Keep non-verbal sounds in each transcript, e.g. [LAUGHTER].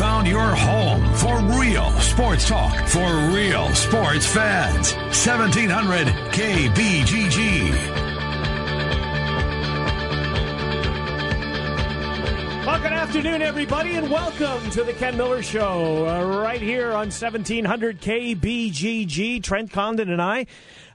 found your home for real sports talk for real sports fans. 1700 KBGG. Well, good afternoon, everybody, and welcome to the Ken Miller Show uh, right here on 1700 KBGG. Trent Condon and I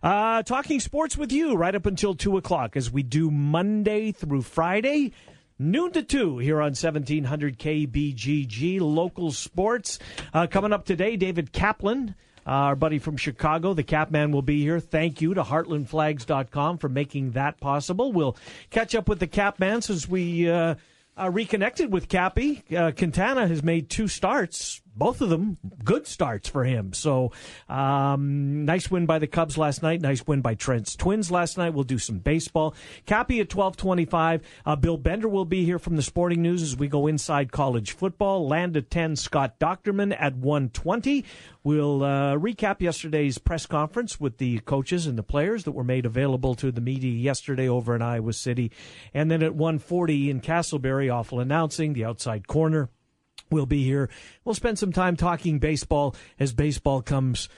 uh, talking sports with you right up until 2 o'clock as we do Monday through Friday. Noon to 2 here on 1700 KBGG, local sports. Uh, coming up today, David Kaplan, uh, our buddy from Chicago, the Capman will be here. Thank you to heartlandflags.com for making that possible. We'll catch up with the Capman since we uh, reconnected with Cappy. Uh, Quintana has made two starts, both of them good starts for him. So, um, nice win by the Cubs last night. Nice win by Trent's Twins last night. We'll do some baseball. Cappy at twelve twenty-five. Uh, Bill Bender will be here from the Sporting News as we go inside college football. Land at ten. Scott Dochterman at one twenty. We'll uh, recap yesterday's press conference with the coaches and the players that were made available to the media yesterday over in Iowa City, and then at one forty in Castleberry, awful announcing the outside corner will be here. We'll spend some time talking baseball as baseball comes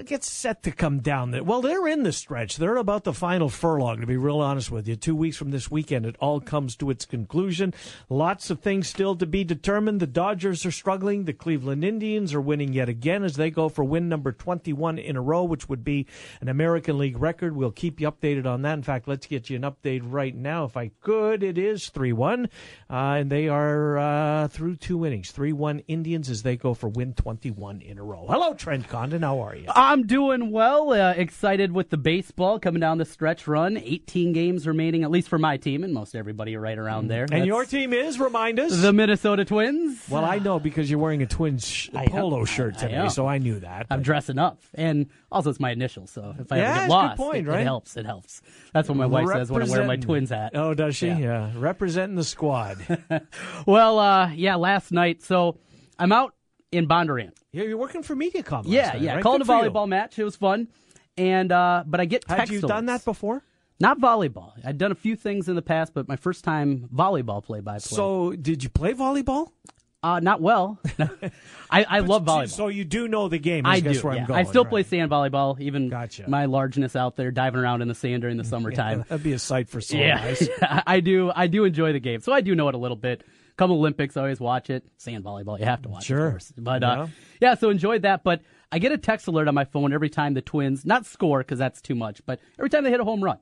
gets set to come down. There. Well, they're in the stretch. They're about the final furlong, to be real honest with you. Two weeks from this weekend, it all comes to its conclusion. Lots of things still to be determined. The Dodgers are struggling. The Cleveland Indians are winning yet again as they go for win number 21 in a row, which would be an American League record. We'll keep you updated on that. In fact, let's get you an update right now. If I could, it is 3 1. Uh, and they are uh, through two innings. 3 1 Indians as they go for win 21 in a row. Hello, Trent Condon. How are you? I'm doing well. Uh, excited with the baseball coming down the stretch run. 18 games remaining, at least for my team, and most everybody right around there. And That's your team is, remind us? the Minnesota Twins. well, I know because you're wearing a Twins sh- polo shirt today, am. so I knew that. I'm dressing up, and also it's my initials. So if I Yeah, ever get lost, point, it, right? it helps. It helps. That's what my wife says when I wear my Twins hat. Oh, does she? Yeah. Yeah. Representing the squad. [LAUGHS] Well, uh, yeah, last night. So I'm out in Bondurant. yeah, you're working for MediaCom. Yeah, night, yeah. right? Called Good a volleyball match. It was fun, and uh, but I get text you done that before? Not volleyball. I'd done a few things in the past, but my first time volleyball play by play. So, did you play volleyball? Uh, not well. [LAUGHS] I, I love volleyball. So you do know the game. I do. guess where yeah. I'm going. I still right. play sand volleyball, even Gotcha. my largeness out there diving around in the sand during the [LAUGHS] summertime. That'd be a sight for sore yeah, eyes. [LAUGHS] I do. I do enjoy the game, so I do know it a little bit. Come Olympics, I always watch it. Sand volleyball, you have to watch, Sure. of. But Yeah. uh, yeah, so enjoyed that. But I get a text alert on my phone every time the Twins not score because that's too much, but every time they hit a home run.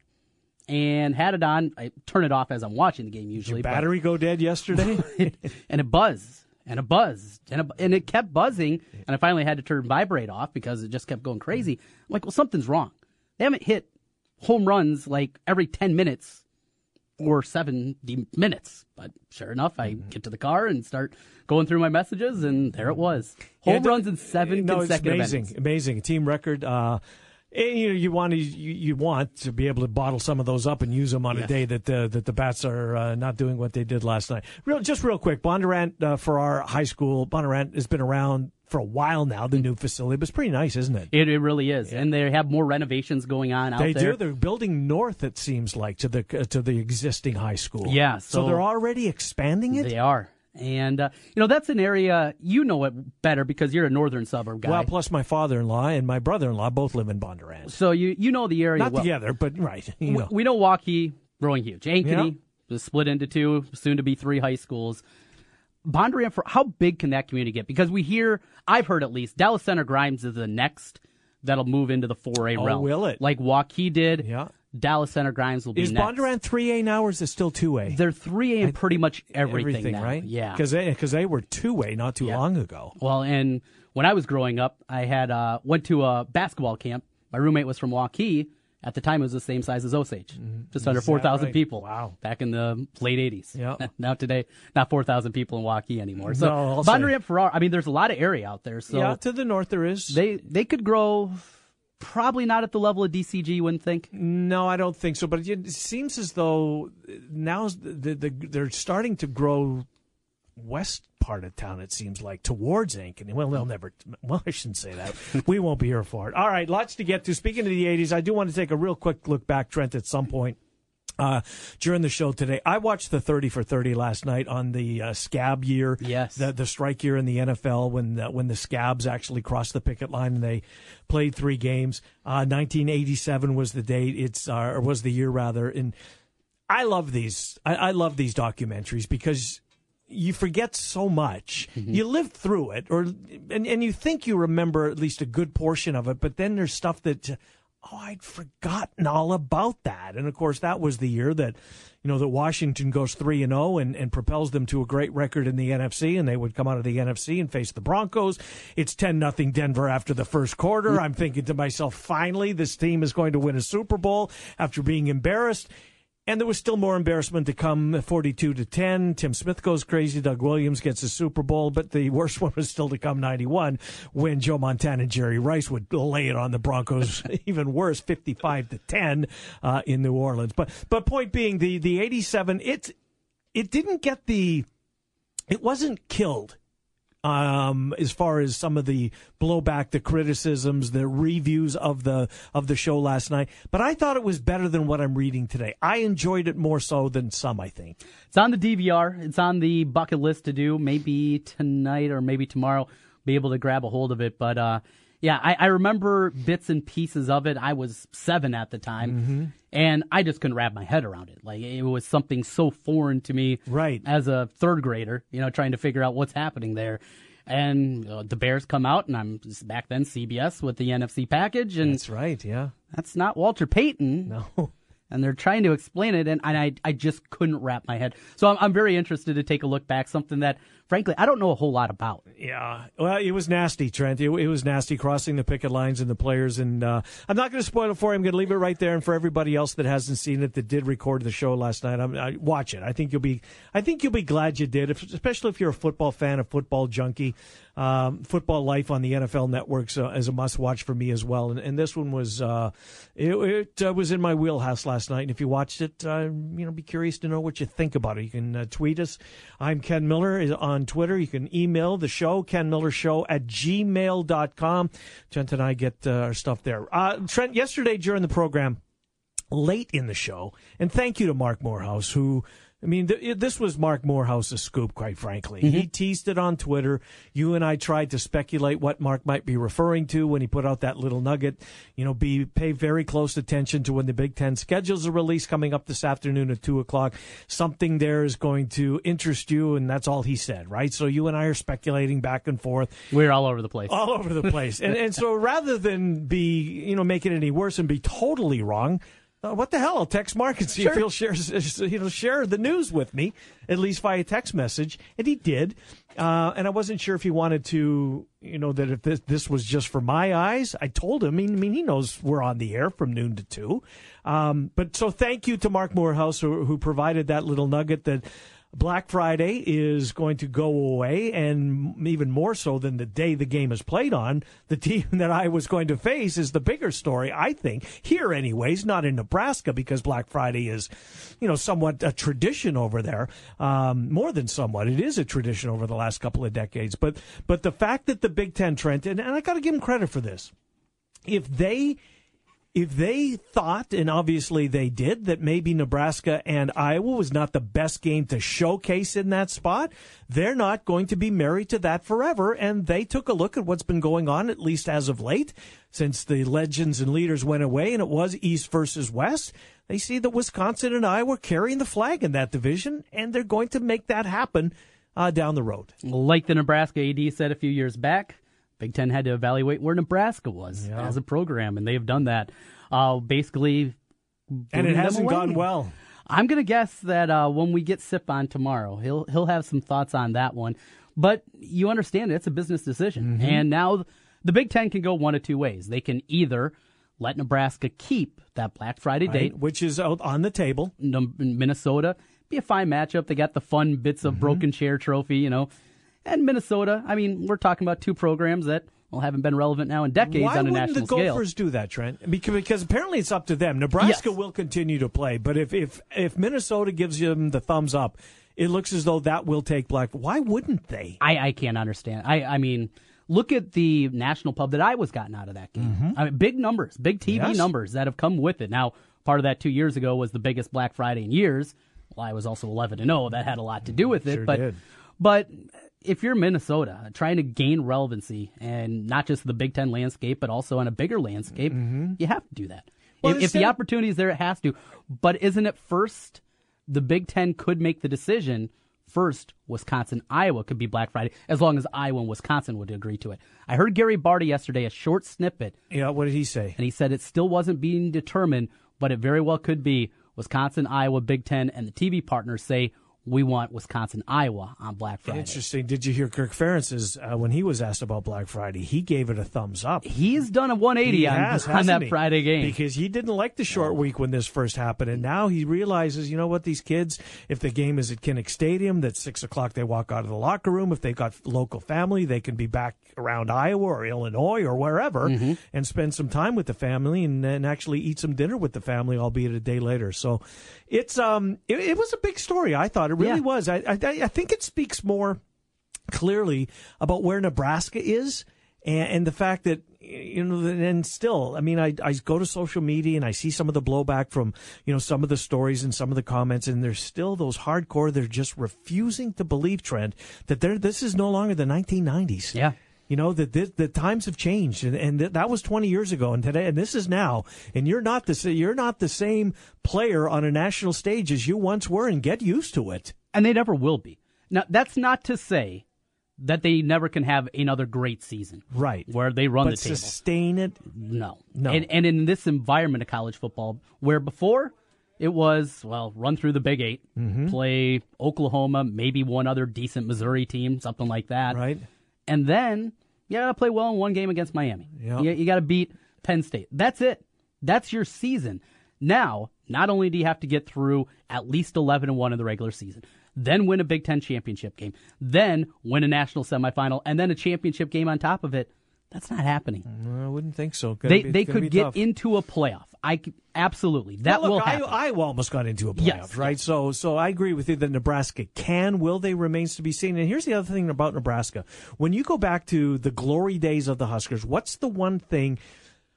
And had it on. I turn it off as I'm watching the game usually. but- Battery go dead yesterday. [LAUGHS] and it buzzed and it buzzed and it, and it kept buzzing and I finally had to turn vibrate off because it just kept going crazy. I'm like, well, something's wrong. They haven't hit home runs like every 10 minutes or 70 minutes. But sure enough, I get to the car and start going through my messages and there it was. Home Yeah, runs in seven no, it's amazing, innings. amazing, team record. Uh, you know, you want to you, you want to be able to bottle some of those up and use them on a day that uh, that the bats are uh, not doing what they did last night. Real, just real quick, Bondurant uh, for our high school. Bondurant has been around for a while now. The new facility, but it's pretty nice, isn't it? It, it really is. And they have more renovations going on out there. They there. do. They're building north. It seems like to the uh, to the existing high school. Yeah, So, so- they're already expanding it. They are. And, uh, you know, that's an area you know it better because you're a northern suburb guy. well, plus my father-in-law and my brother-in-law both live in Bondurant. so you you know the area Not well. together, but right. [LAUGHS] You know. We know Waukee growing huge. Ankeny Yeah. is split into two, soon to be three high schools. Bondurant, for how big can that community get? Because we hear, I've heard at least, Dallas Center Grimes is the next that'll move into the 4A Oh, realm. will it? Like Waukee did. Yeah. Dallas Center Grimes will be Is next. Bondurant 3A now or is it still 2A? They're 3A in pretty much everything, now. right? Yeah. Because they, 'cause they were 2A not too Yeah. long ago. Well, and when I was growing up, I had uh, went to a basketball camp. My roommate was from Waukee. At the time, it was the same size as Osage, just under Mm-hmm. Is that four thousand right? people. Wow. Back in the late '80s. Yeah. [LAUGHS] now today, not four thousand people in Waukee anymore. So No. Bondurant Farrar. I mean, there's a lot of area out there. So yeah, to the north there is. they they could grow. Probably not at the level of DCG. You wouldn't think. no, I don't think so. But it seems as though now the, the, they're starting to grow west part of town. It seems like towards Ankeny. Well, they'll never. Well, [LAUGHS] I shouldn't say that. we won't be here for it. All right, lots to get to. Speaking of the '80s, I do want to take a real quick look back, Trent, at some point. Uh, during the show today. I watched the 30 for 30 last night on the uh, scab year. Yes. The, the strike year in the NFL when the, when the scabs actually crossed the picket line and they played three games. Uh, 1987 was the date. It's, uh, or was the year rather. And I love these. I, I love these documentaries because you forget so much. Mm-hmm. You live through it, or and, and you think you remember at least a good portion of it, but then there's stuff that oh, I'd forgotten all about that. And of course, that was the year that you know that Washington goes three and zero and and propels them to a great record in the NFC, and they would come out of the NFC and face the Broncos. It's ten nothing Denver after the first quarter. Mm. I'm thinking to myself, finally, this team is going to win a Super Bowl after being embarrassed. And there was still more embarrassment to come, 42 to 10. Tim Smith goes crazy. Doug Williams gets a Super Bowl, but the worst [LAUGHS] one was still to come, 91, when Joe Montana and Jerry Rice would lay it on the Broncos, [LAUGHS] [LAUGHS] even worse, 55 to 10 uh, in New Orleans. But but point being, the the 87, it it didn't get the, it wasn't killed um, as far as some of the blowback, the criticisms, the reviews of the of the show last night. But I thought it was better than what I'm reading today. I enjoyed it more so than some. I think It's on the DVR. It's on the bucket list to do. Maybe tonight or maybe tomorrow, be able to grab a hold of it. But uh, yeah, I, I remember bits and pieces of it. I was seven at the time, Mm-hmm. and I just couldn't wrap my head around it. Like it was something so foreign to me, Right. As a third grader, you know, trying to figure out what's happening there. And uh, the Bears come out, and I'm just back then CBS with the NFC package, and that's right. Yeah. that's not Walter Payton No. [LAUGHS] and they're trying to explain it, and, and I, I just couldn't wrap my head. So I'm, I'm very interested to take a look back, something that, frankly, I don't know a whole lot about. Yeah, well, it was nasty, Trent. It, it was nasty crossing the picket lines and the players. And uh, I'm not going to spoil it for you. I'm going to leave it right there. And for everybody else that hasn't seen it, that did record the show last night, I'm, I, watch it. I think you'll be, I think you'll be glad you did, if, especially if you're a football fan, a football junkie. Um, football Life on the NFL Network uh, is a must-watch for me as well. And, and this one was, uh, it, it uh, was in my wheelhouse last night. And if you watched it, uh, you know, be curious to know what you think about it. You can uh, tweet us. I'm Ken Miller is on Twitter. You can email the show, Ken Miller Show at gmail.com. Trent and I get uh, our stuff there. Uh, Trent, yesterday during the program, late in the show, and thank you to Mark Morehouse, who, I mean, th- this was Mark Morehouse's scoop, quite frankly. He mm-hmm. teased it on Twitter. You and I tried to speculate what Mark might be referring to when he put out that little nugget. You know, be pay very close attention to when the Big Ten schedules a release coming up this afternoon at two o'clock. Something there is going to interest you, and that's all he said, right? So you and I are speculating back and forth We're all over the place. all over the place. and and so [LAUGHS] rather than be you know make it any worse and be totally wrong, uh, what the hell? I'll text Mark and see if he'll share know share the news with me at least via text message, and he did. Uh, and I wasn't sure if he wanted to, you know, that if this, this was just for my eyes. I told him. I mean, I mean, he knows we're on the air from noon to two. Um, but so thank you to Mark Morehouse who, who provided that little nugget that Black Friday is going to go away, and even more so than the day the game is played on, the team [LAUGHS] that I was going to face is the bigger story, I think, here, anyways, not in Nebraska, because Black Friday is, you know, somewhat a tradition over there. Um, more than somewhat. It is a tradition over the last couple of decades. But, but the fact that the Big Ten, Trent, and, and I got to give them credit for this, if they if they thought, and obviously they did, that maybe Nebraska and Iowa was not the best game to showcase in that spot, they're not going to be married to that forever. And they took a look at what's been going on, at least as of late, since the legends and leaders went away and it was East versus West. They see that Wisconsin and Iowa carrying the flag in that division, and they're going to make that happen uh, down the road. Like the Nebraska AD said a few years back, Big Ten had to evaluate where Nebraska was Yeah. as a program, and they have done that. Uh, basically, And it hasn't gone well. I'm gonna guess that uh, when we get Sip on tomorrow, he'll he'll have some thoughts on that one. But you understand it's a business decision, Mm-hmm. and now the Big Ten can go one of two ways. They can either let Nebraska keep that Black Friday date, Which is out on the table. Minnesota be a fine matchup. They got the fun bits Mm-hmm. of broken chair trophy, you know, and Minnesota. I mean, we're talking about two programs that well haven't been relevant now in decades Why on a wouldn't national the scale. Gophers do that, Trent? Because, because apparently it's up to them. Nebraska Yes. will continue to play, but if, if if Minnesota gives them the thumbs up, it looks as though that will take Black. Why wouldn't they? I, I can't understand. I, I mean, look at the national pub that I was gotten out of that game. I mean, big numbers, big TV Mm-hmm. Yes. numbers that have come with it. Now, part of that two years ago was the biggest Black Friday in years. Well, I was also 11 to 0. That had a lot to do with it. Sure but, did. but if you're Minnesota trying to gain relevancy and not just the Big Ten landscape, but also on a bigger landscape, you have to do that. Mm-hmm. Well, if, if the opportunity is there, it has to. But isn't it first? The Big Ten could make the decision. First, Wisconsin, Iowa could be Black Friday as long as Iowa and Wisconsin would agree to it. I heard Gary Barta yesterday a short snippet, Yeah, what did he say? and he said it still wasn't being determined, but it very well could be Wisconsin, Iowa, Big Ten, and the TV partners say we want Wisconsin, Iowa on Black Friday. Interesting. Did you hear Kirk Ferentz's uh, when he was asked about Black Friday? He gave it a thumbs up. He's done a 180 He on, has, on that he? Friday game. because he didn't like the short week when this first happened, and now he realizes, you know what, these kids, if the game is at Kinnick Stadium, that six o'clock they walk out of the locker room. If they've got local family, they can be back around Iowa or Illinois or wherever Mm-hmm. and spend some time with the family and, and actually eat some dinner with the family, albeit a day later. So, it's um, it, it was a big story. I thought it really Yeah. was. I, I I think it speaks more clearly about where Nebraska is and, and the fact that you know and still I mean I, I go to social media and I see some of the blowback from you know some of the stories and some of the comments and there's still those hardcore they're just refusing to believe trend that they're this is no longer the 1990s Yeah. You know that the, the times have changed and, and th- that was 20 years ago and today and this is now and you're not the you're not the same player on a national stage as you once were and get used to it and they never will be. Now, that's not to say that they never can have another great season. right Where they run but the table. sustain it No. No. And, and in this environment of college football, where before it was, well, run through the Big 8 Mm-hmm. play Oklahoma, maybe one other decent Missouri team, something like that. Right. And then you got to play well in one game against Miami. Yeah. You, you got to beat Penn State. That's it. That's your season. Now, not only do you have to get through at least 11 and 1 in the regular season, then win a Big Ten championship game, then win a national semifinal, and then a championship game on top of it. That's not happening I wouldn't think so. Gonna they be- they could get tough. into a playoff. I absolutely that Well, will happen. I, Iowa almost got into a playoff, Yes, right? yes. So, so I agree with you that Nebraska can. Will they remains to be seen. And here's the other thing about Nebraska: when you go back to the glory days of the Huskers, what's the one thing?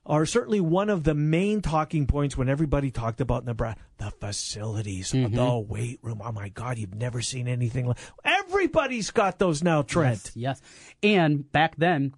Or certainly one of the main talking points when everybody talked about Nebraska, the facilities, Mm-hmm. the weight room. Oh my God, you've never seen anything like. Everybody's got those now, Trent. yes, yes. And back then,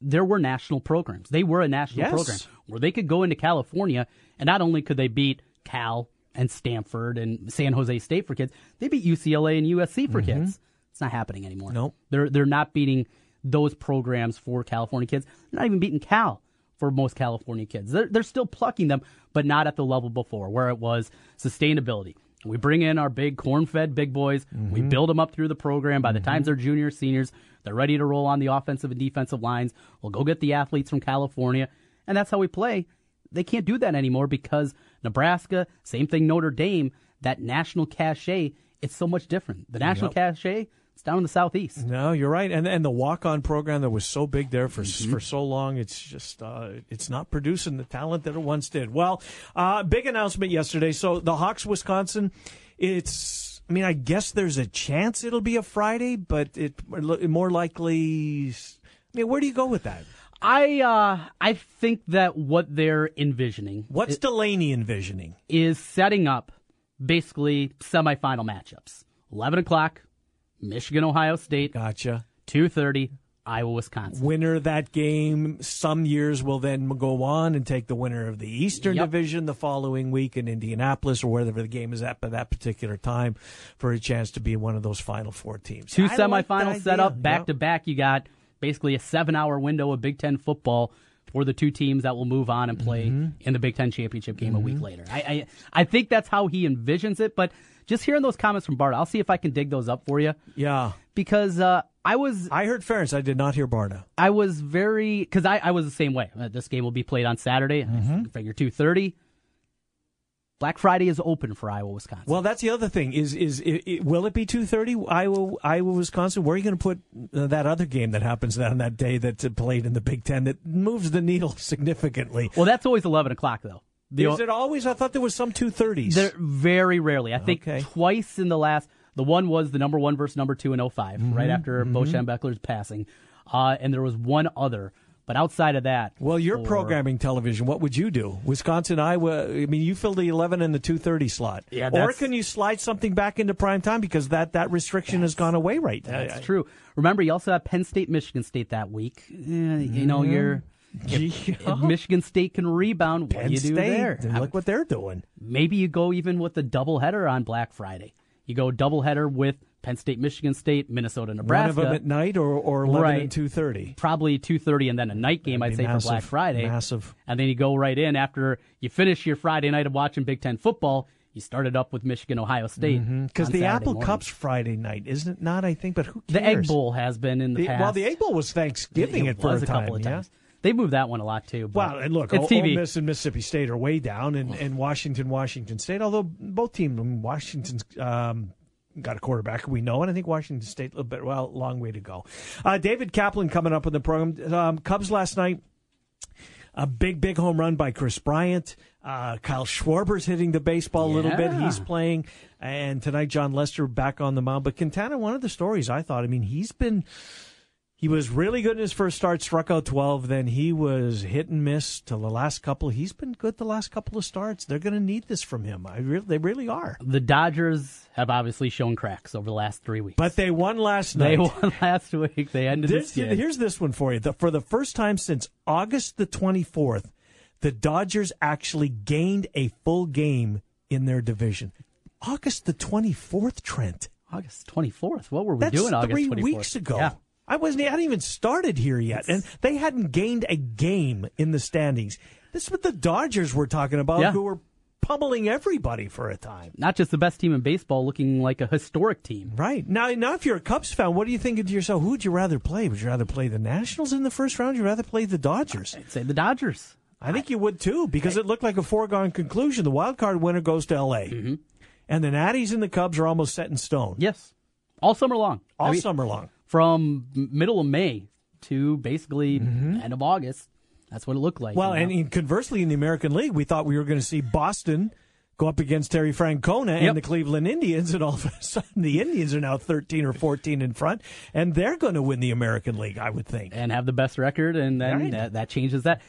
there were national programs. They were a national Yes. program where they could go into California, and not only could they beat Cal and Stanford and San Jose State for kids, they beat UCLA and USC for kids. It's not happening anymore. Mm-hmm. Nope. they're they're not beating those programs for California kids. They're not even beating Cal for most California kids. They're they're still plucking them, but not at the level before where it was sustainability. We bring in our big corn-fed big boys. We mm-hmm. build them up through the program. By the time mm-hmm. they're juniors, seniors, they're ready to roll on the offensive and defensive lines. We'll go get the athletes from California, and that's how we play. They can't do that anymore because Nebraska, same thing Notre Dame, that national cachet, it's so much different. The national Yep. cachet, it's down in the southeast. No, you're right, and and the walk on program that was so big there for Mm-hmm. for so long, it's just uh, it's not producing the talent that it once did. Well, uh, big announcement yesterday. So the Hawks, Wisconsin, it's. I mean, I guess there's a chance it'll be a Friday, but it more likely. I mean, where do you go with that? I uh, I think that what they're envisioning What's Delany envisioning? is setting up basically semifinal matchups. Eleven o'clock, Michigan, Ohio State, Gotcha. two thirty, Iowa, Wisconsin. Winner that game, some years will then go on and take the winner of the Eastern Yep. Division the following week in Indianapolis or wherever the game is at by that particular time for a chance to be one of those final four teams. Two I like set up back Yep. to back. You got basically a seven-hour window of Big Ten football for the two teams that will move on and play Mm-hmm. in the Big Ten championship game a week later. I, I I think that's how he envisions it. But just hearing those comments from Bart, I'll see if I can dig those up for you Yeah. because uh, I was I heard Ferentz. I did not hear Barta. I was very because I, I was the same way. Uh, This game will be played on Saturday. I figure two thirty. Black Friday is open for Iowa, Wisconsin. Well, that's the other thing. Is is i i will it be two thirty Iowa Iowa Wisconsin? Where are you going to put uh, that other game that happens on that day that's played in the Big Ten that moves the needle [LAUGHS] significantly? well, that's always eleven o'clock though. The, is it always? I thought there was some two thirties. Very rarely. I think Okay. twice in the last. The one was the number one versus number two in 5 Mm-hmm, right after Bo Schembechler's passing, uh, and there was one other. But outside of that, Well, you're programming television. What would you do? Wisconsin, Iowa. I mean, you fill the 11 and the 2:30 slot. Yeah, or can you slide something back into prime time because that that restriction has gone away right now? That's true. Remember, you also have Penn State, Michigan State that week. Eh, you know, you're if Michigan State can rebound. What Penn do you do State. there? Look what they're doing. Maybe you go even with the doubleheader on Black Friday. You go doubleheader with Penn State, Michigan State, Minnesota, One Nebraska. of them at night or, or 11 Right. and 2:30. probably 2.30 and then a night game i'd say massive, for black friday massive. and then you go right in after you finish your friday night of watching big ten football you started up with michigan ohio state mm-hmm. Because on the Saturday Apple morning. Cup's Friday night, isn't it not? I think, but who cares? the egg bowl has been in the, The- past well, the Egg Bowl was Thanksgiving it it was a, a time, couple of yeah? times they moved that one a lot too Well, and look, it's Ole, Ole Miss and Mississippi State are way down, and, and Washington, Washington State. Although both teams, Washington's um, got a quarterback we know, and I think Washington State a little bit. Well, long way to go. Uh, David Kaplan coming up in the program. Um, Cubs last night. A big, big home run by Kris Bryant. Uh, Kyle Schwarber's hitting the baseball a little bit. He's playing. And tonight, Jon Lester back on the mound. But Quintana, one of the stories I thought, I mean, he's been he was really good in his first start, struck out 12. Then he was hit and miss till the last couple. He's been good the last couple of starts. They're going to need this from him. I really, they really are. the dodgers have obviously shown cracks over the last three weeks But they won last night. they won [LAUGHS] last week they ended This- this here's this one for you. The, for the first time since August the 24th, the Dodgers actually gained a full game in their division. August the 24th, Trent. august 24th what were we That's doing august three weeks ago. yeah I wasn't. I hadn't even started here yet, and they hadn't gained a game in the standings. This is what the Dodgers were talking about, Yeah. who were pummeling everybody for a time. not just the best team in baseball looking like a historic team Right now, now if you're a Cubs fan, what are you thinking to yourself? Who would you rather play? Would you rather play the Nationals in the first round? Would you rather play the Dodgers? i'd say the dodgers I think you would too, because it looked like a foregone conclusion. The wild card winner goes to L.A., Mm-hmm. and the Natties and the Cubs are almost set in stone yes all summer long all I mean, summer long. From middle of May to basically end of August. That's what it looked like. Mm-hmm. Well, you know? and conversely, in the American League, we thought we were going to see Boston go up against Terry Francona and Yep. the Cleveland Indians, and all of a sudden the Indians are now 13 or 14 in front, and they're going to win the American League, I would think. and have the best record, and then Right. that, that changes that.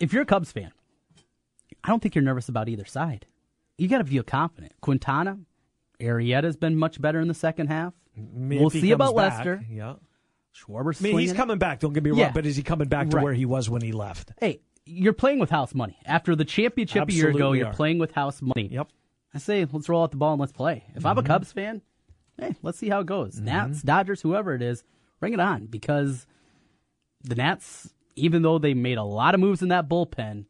If you're a Cubs fan, I don't think you're nervous about either side. You got to feel confident. Quintana, Arrieta's been much better in the second half. Mean, we'll see about back, Lester. Yeah. Schwarber's I mean, he's coming back, don't get me wrong, Yeah. but is he coming back to Right. where he was when he left? Hey, you're playing with house money. After the championship a year ago, you're are. playing with house money. Yep. I say, let's roll out the ball and let's play. If Mm-hmm. I'm a Cubs fan, hey, let's see how it goes. Nats, Dodgers, whoever it is, bring it on because the Nats, even though they made a lot of moves in that bullpen,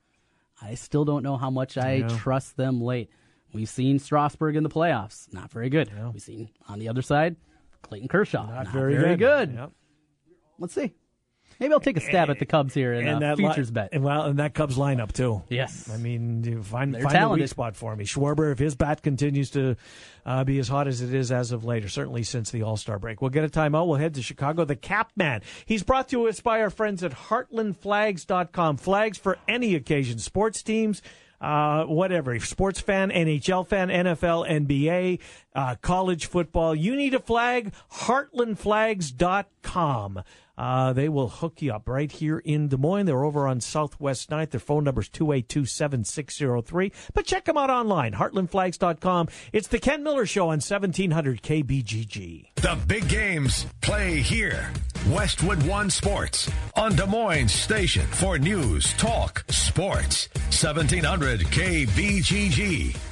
I still don't know how much I trust them late. We've seen Strasburg in the playoffs, not very good. We've seen on the other side, Clayton Kershaw, not, very, very, good. Yep. Let's see. Maybe I'll take a stab at the Cubs here in And a that li- bet. and well, and that Cubs lineup too. Yes. I mean, find They're find a weak spot for me. Schwarber, if his bat continues to uh, be as hot as it is as of late, or certainly since the All Star break, we'll get a timeout. We'll head to Chicago. The Cap Man. He's brought to us by our friends at HeartlandFlags.com. Flags for any occasion, sports teams. Uh, whatever, sports fan, NHL fan, NFL, NBA, uh, college football. You need a flag? HeartlandFlags.com. Uh, they will hook you up right here in Des Moines. They're over on Southwest 9th. Their phone number is 282-7603. But check them out online, heartlandflags.com. It's the Ken Miller Show on 1700 KBGG. The big games play here. Westwood One Sports on Des Moines Station for news, talk, sports. 1700 KBGG.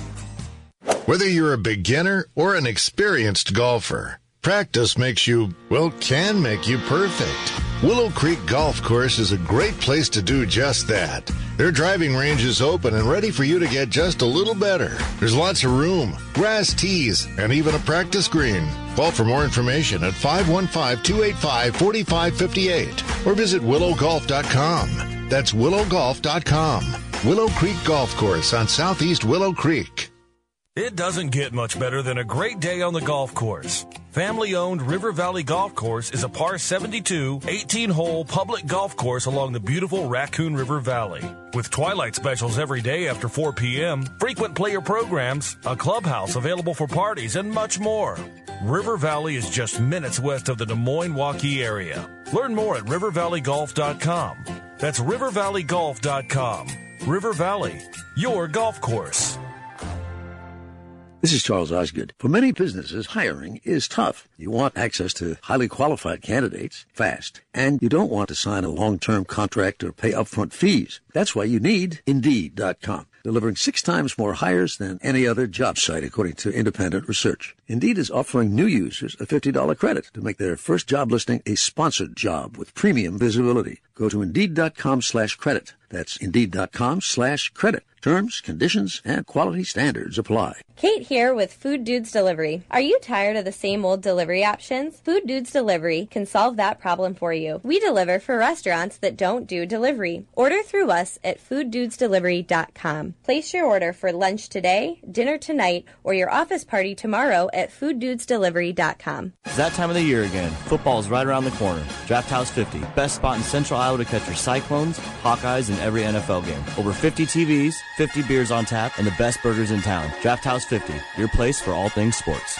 Whether you're a beginner or an experienced golfer, practice makes you, well, can make you perfect. Willow Creek Golf Course is a great place to do just that. Their driving range is open and ready for you to get just a little better. There's lots of room, grass tees, and even a practice green. Call for more information at 515-285-4558 or visit willowgolf.com. That's willowgolf.com. Willow Creek Golf Course on Southeast Willow Creek. It doesn't get much better than a great day on the golf course. Family owned River Valley Golf Course is a par 72, 18 hole public golf course along the beautiful Raccoon River Valley. With twilight specials every day after 4 p.m., frequent player programs, a clubhouse available for parties, and much more. River Valley is just minutes west of the Des Moines Waukee area. Learn more at rivervalleygolf.com. That's rivervalleygolf.com. River Valley, your golf course. This is Charles Osgood. For many businesses, hiring is tough. You want access to highly qualified candidates fast, and you don't want to sign a long-term contract or pay upfront fees. That's why you need Indeed.com delivering six times more hires than any other job site, according to independent research. Indeed is offering new users a $50 credit to make their first job listing a sponsored job with premium visibility. Go to Indeed.com slash credit. That's Indeed.com slash credit. Terms, conditions, and quality standards apply. Kate here with Food Dudes Delivery. Are you tired of the same old delivery options? Food Dudes Delivery can solve that problem for you. We deliver for restaurants that don't do delivery. Order through us at fooddudesdelivery.com. Place your order for lunch today, dinner tonight, or your office party tomorrow at fooddudesdelivery.com. It's that time of the year again. Football is right around the corner. Draft House 50, best spot in Central Iowa to catch your Cyclones, Hawkeyes, and every NFL game. Over 50 TVs, 50 beers on tap, and the best burgers in town. Draft House 50, your place for all things sports.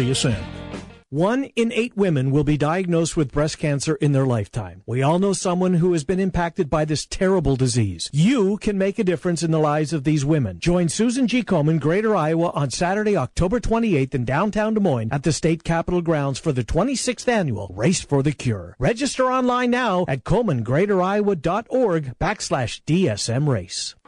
See you soon. One in eight women will be diagnosed with breast cancer in their lifetime. We all know someone who has been impacted by this terrible disease. You can make a difference in the lives of these women. Join Susan G. Komen, Greater Iowa, on Saturday, October 28th in downtown Des Moines at the state capitol grounds for the 26th annual Race for the Cure. Register online now at KomenGreaterIowa.org backslash DSM race.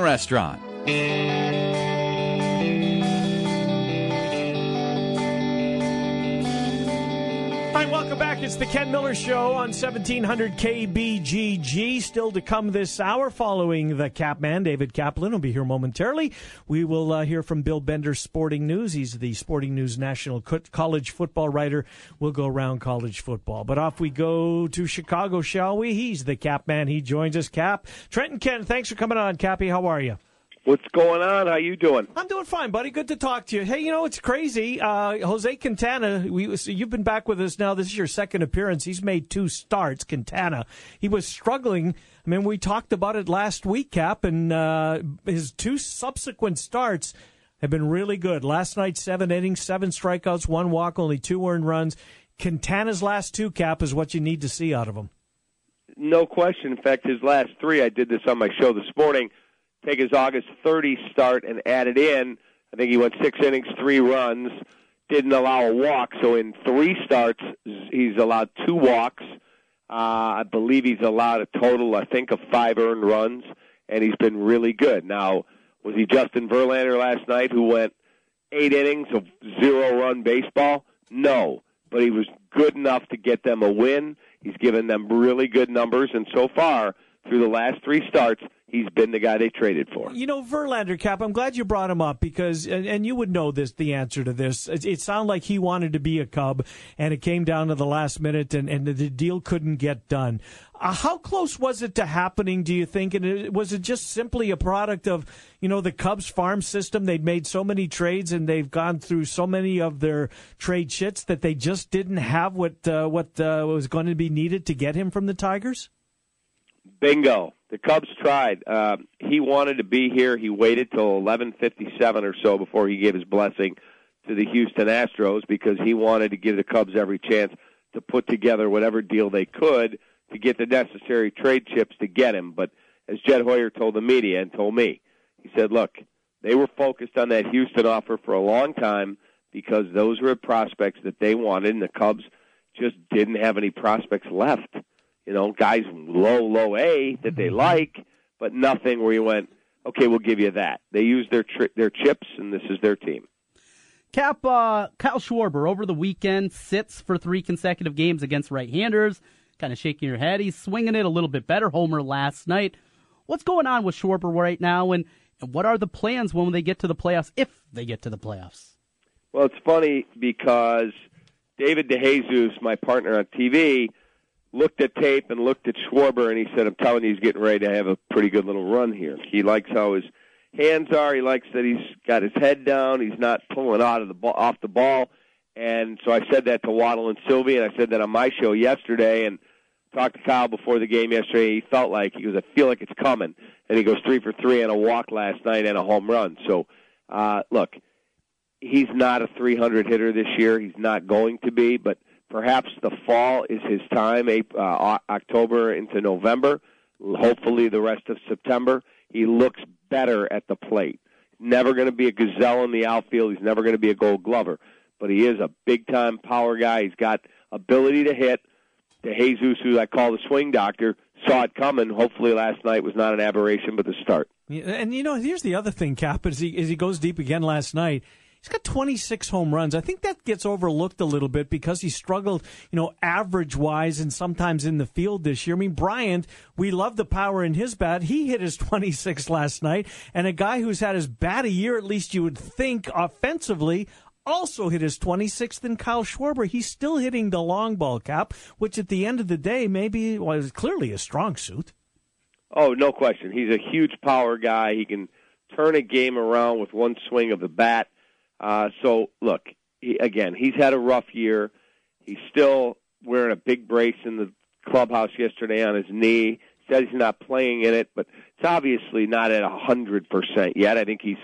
Restaurant. Hi, welcome back. It's the Ken Miller Show on 1700 KBGG. Still to come this hour following the cap man, David Kaplan, will be here momentarily. We will uh, hear from Bill Bender, Sporting News. He's the Sporting News national co- college football writer. We'll go around college football. But off we go to Chicago, shall we? He's the cap man. He joins us. Cap. Trent and Ken, thanks for coming on, Cappy. How are you? What's going on? How you doing? I'm doing fine, buddy. Good to talk to you. Hey, you know it's crazy. Uh, Jose Quintana, we, you've been back with us now. This is your second appearance. He's made two starts. Quintana, he was struggling. I mean, we talked about it last week, Cap, and uh, his two subsequent starts have been really good. Last night, seven innings, seven strikeouts, one walk, only two earned runs. Quintana's last two, Cap, is what you need to see out of him. No question. In fact, his last three, I did this on my show this morning take his August 30 start and add it in. I think he went six innings, three runs, didn't allow a walk. So in three starts, he's allowed two walks. Uh, I believe he's allowed a total, I think, of five earned runs, and he's been really good. Now, was he Justin Verlander last night who went eight innings of zero run baseball? No, but he was good enough to get them a win. He's given them really good numbers, and so far, through the last three starts, he's been the guy they traded for. You know, Verlander, Cap, I'm glad you brought him up because, and, and you would know this, the answer to this. It, it, sounded like he wanted to be a Cub, and it came down to the last minute, and, and the deal couldn't get done. Uh, how close was it to happening, do you think? And it, was it just simply a product of, you know, the Cubs farm system? They'd made so many trades and they've gone through so many of their trade shits that they just didn't have what, uh, what uh, was going to be needed to get him from the Tigers? Bingo. The Cubs tried. Uh, he wanted to be here. He waited till 11:57 or so before he gave his blessing to the Houston Astros because he wanted to give the Cubs every chance to put together whatever deal they could to get the necessary trade chips to get him. But as Jed Hoyer told the media and told me, he said, "Look, they were focused on that Houston offer for a long time because those were prospects that they wanted, and the Cubs just didn't have any prospects left." You know, guys low, low A that they mm-hmm. like, but nothing where you went, okay, we'll give you that. They use their tri- their chips, and this is their team. Cap uh, Kyle Schwarber over the weekend sits for three consecutive games against right-handers. Kind of shaking your head. He's swinging it a little bit better. Homer last night. What's going on with Schwarber right now, and, and what are the plans when they get to the playoffs, if they get to the playoffs? Well, it's funny because David DeJesus, my partner on TV, looked at tape and looked at Schwarber, and he said, "I'm telling you, he's getting ready to have a pretty good little run here. He likes how his hands are. He likes that he's got his head down. He's not pulling out of the ball, off the ball." And so I said that to Waddle and Silvy, and I said that on my show yesterday, and talked to Kyle before the game yesterday. He felt like he goes, "I feel like it's coming," and he goes three for three and a walk last night and a home run. So, uh, look, he's not a 300 hitter this year. He's not going to be, but Perhaps the fall is his time, uh, October into November. Hopefully, the rest of September. He looks better at the plate. Never going to be a gazelle in the outfield. He's never going to be a Gold Glover, but he is a big time power guy. He's got ability to hit. De Jesus, who I call the swing doctor, saw it coming. Hopefully, last night was not an aberration, but the start. And you know, here's the other thing, Cap. As he as he goes deep again last night, He's got 26 home runs. I think that gets overlooked a little bit because he struggled, you know, average wise and sometimes in the field this year. I mean, Bryant, we love the power in his bat. He hit his 26 last night. And a guy who's had as bad a year, at least you would think, offensively, also hit his 26th in Kyle Schwarber. He's still hitting the long ball cap, which at the end of the day, maybe was clearly a strong suit. Oh, no question. He's a huge power guy. He can turn a game around with one swing of the bat. Uh, so look, he, again, he's had a rough year. He's still wearing a big brace in the clubhouse yesterday on his knee. Says he's not playing in it, but it's obviously not at a hundred percent yet. I think he's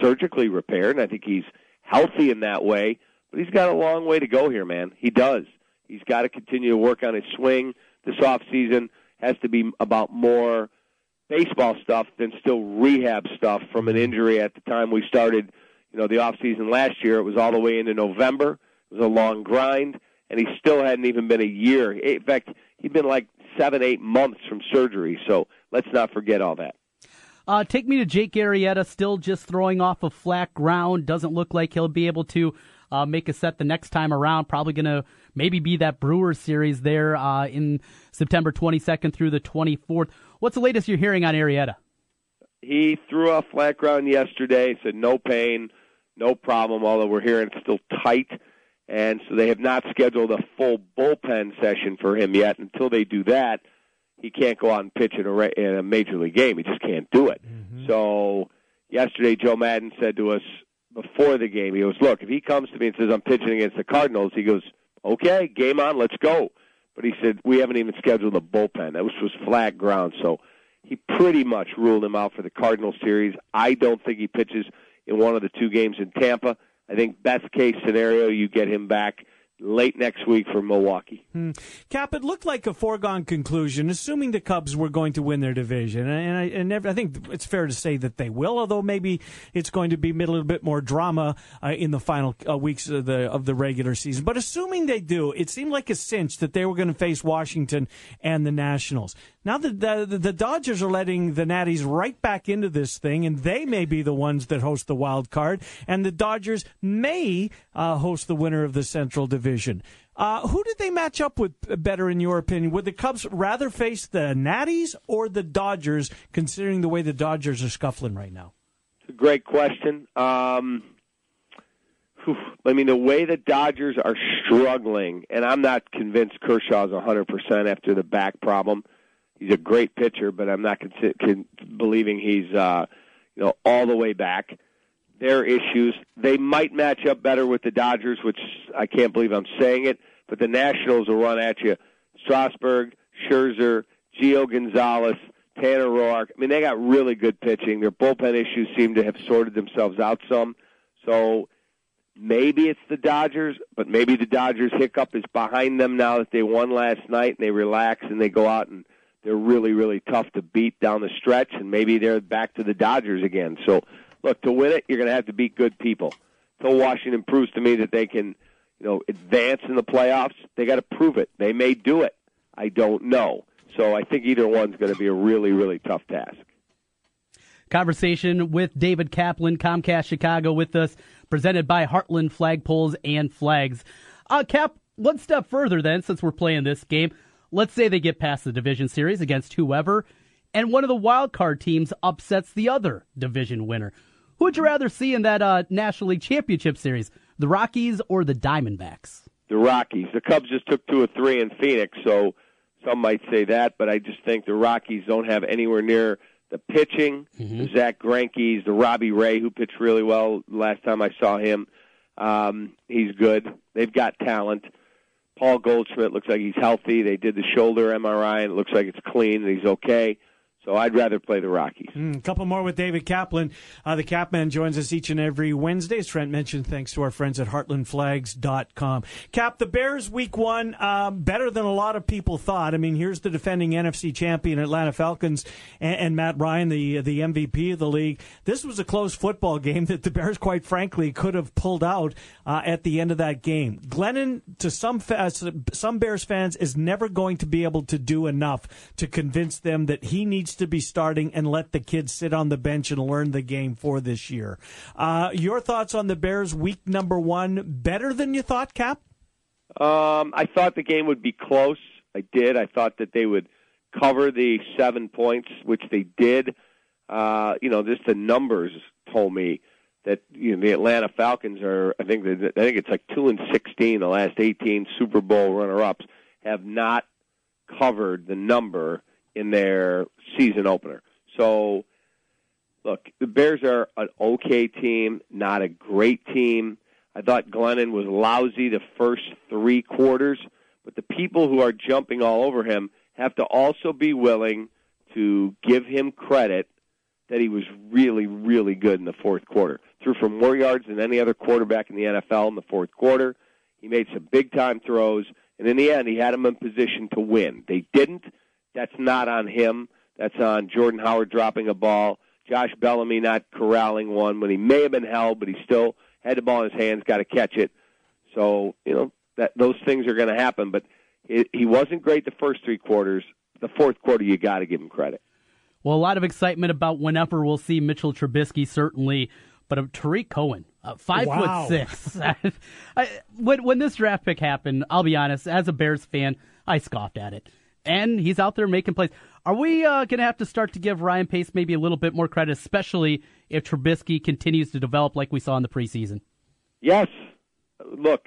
surgically repaired, and I think he's healthy in that way. But he's got a long way to go here, man. He does. He's got to continue to work on his swing. This off season has to be about more baseball stuff than still rehab stuff from an injury at the time we started you know, the off season last year, it was all the way into November. It was a long grind, and he still hadn't even been a year. In fact, he'd been like seven, eight months from surgery. So let's not forget all that. Uh, take me to Jake Arrieta, still just throwing off of flat ground. Doesn't look like he'll be able to uh, make a set the next time around. Probably going to maybe be that Brewers series there uh, in September 22nd through the 24th. What's the latest you're hearing on Arrieta? He threw off flat ground yesterday, said no pain no problem, although we're hearing it's still tight. And so they have not scheduled a full bullpen session for him yet. Until they do that, he can't go out and pitch in a, in a major league game. He just can't do it. Mm-hmm. So yesterday Joe Maddon said to us before the game, he goes, "Look, if he comes to me and says I'm pitching against the Cardinals, he goes, okay, game on, let's go." But he said we haven't even scheduled a bullpen. That was was flat ground, so he pretty much ruled him out for the Cardinal series. I don't think he pitches in one of the two games in Tampa. I think best case scenario, you get him back late next week for Milwaukee. Hmm. Cap, it looked like a foregone conclusion, assuming the Cubs were going to win their division, and I, and I think it's fair to say that they will. Although maybe it's going to be a little bit more drama uh, in the final uh, weeks of the of the regular season. But assuming they do, it seemed like a cinch that they were going to face Washington and the Nationals. Now the, the the Dodgers are letting the Natties right back into this thing, and they may be the ones that host the wild card, and the Dodgers may uh, host the winner of the Central Division. Uh, who did they match up with better, in your opinion? Would the Cubs rather face the Natties or the Dodgers, considering the way the Dodgers are scuffling right now? Great question. Um, whew, I mean, the way the Dodgers are struggling, and I'm not convinced Kershaw's 100% after the back problem he's a great pitcher, but I'm not con- con- believing he's uh, you know all the way back. Their issues. They might match up better with the Dodgers, which I can't believe I'm saying it. But the Nationals will run at you. Strasburg, Scherzer, Gio Gonzalez, Tanner Roark. I mean, they got really good pitching. Their bullpen issues seem to have sorted themselves out some. So maybe it's the Dodgers, but maybe the Dodgers hiccup is behind them now that they won last night and they relax and they go out and they're really, really tough to beat down the stretch, and maybe they're back to the Dodgers again. So, look, to win it, you're going to have to beat good people. Until Washington proves to me that they can, you know, advance in the playoffs, they got to prove it. They may do it. I don't know. So I think either one's going to be a really, really tough task. Conversation with David Kaplan, Comcast Chicago, with us, presented by Heartland Flagpoles and Flags. Uh, Cap, one step further then, since we're playing this game let's say they get past the division series against whoever, and one of the wild card teams upsets the other division winner. Who would you rather see in that uh, National League Championship Series, the Rockies or the Diamondbacks? The Rockies. The Cubs just took two or three in Phoenix, so some might say that, but I just think the Rockies don't have anywhere near the pitching. Mm-hmm. The Zack Greinke's, the Robbie Ray, who pitched really well last time I saw him. Um, he's good. They've got talent. Paul Goldschmidt looks like he's healthy. They did the shoulder MRI, and it looks like it's clean and he's okay. So I'd rather play the Rockies. A mm, couple more with David Kaplan. Uh, the Capman joins us each and every Wednesday, as Trent mentioned, thanks to our friends at heartlandflags.com. Cap, the Bears week one, um, better than a lot of people thought. I mean, here's the defending NFC champion Atlanta Falcons and, and Matt Ryan, the, the MVP of the league. This was a close football game that the Bears, quite frankly, could have pulled out uh, at the end of that game. Glennon, to some, fa- some Bears fans, is never going to be able to do enough to convince them that he needs to be starting and let the kids sit on the bench and learn the game for this year. Uh, your thoughts on the Bears week number one? Better than you thought, Cap? Um, I thought the game would be close. I did. I thought that they would cover the seven points, which they did. Uh, you know, just the numbers told me that you know the Atlanta Falcons are. I think I think it's like two and sixteen. The last eighteen Super Bowl runner-ups have not covered the number in their season opener. So, look, the Bears are an okay team, not a great team. I thought Glennon was lousy the first three quarters, but the people who are jumping all over him have to also be willing to give him credit that he was really, really good in the fourth quarter. Threw for more yards than any other quarterback in the NFL in the fourth quarter. He made some big time throws, and in the end, he had them in position to win. They didn't. That's not on him. That's on Jordan Howard dropping a ball, Josh Bellamy not corralling one when he may have been held, but he still had the ball in his hands, got to catch it. So you know that those things are going to happen. But it, he wasn't great the first three quarters. The fourth quarter, you got to give him credit. Well, a lot of excitement about whenever we'll see Mitchell Trubisky, certainly, but Tarik Cohen, uh, five wow. foot six. [LAUGHS] I, when when this draft pick happened, I'll be honest, as a Bears fan, I scoffed at it and he's out there making plays. Are we uh, going to have to start to give Ryan Pace maybe a little bit more credit, especially if Trubisky continues to develop like we saw in the preseason? Yes. Look,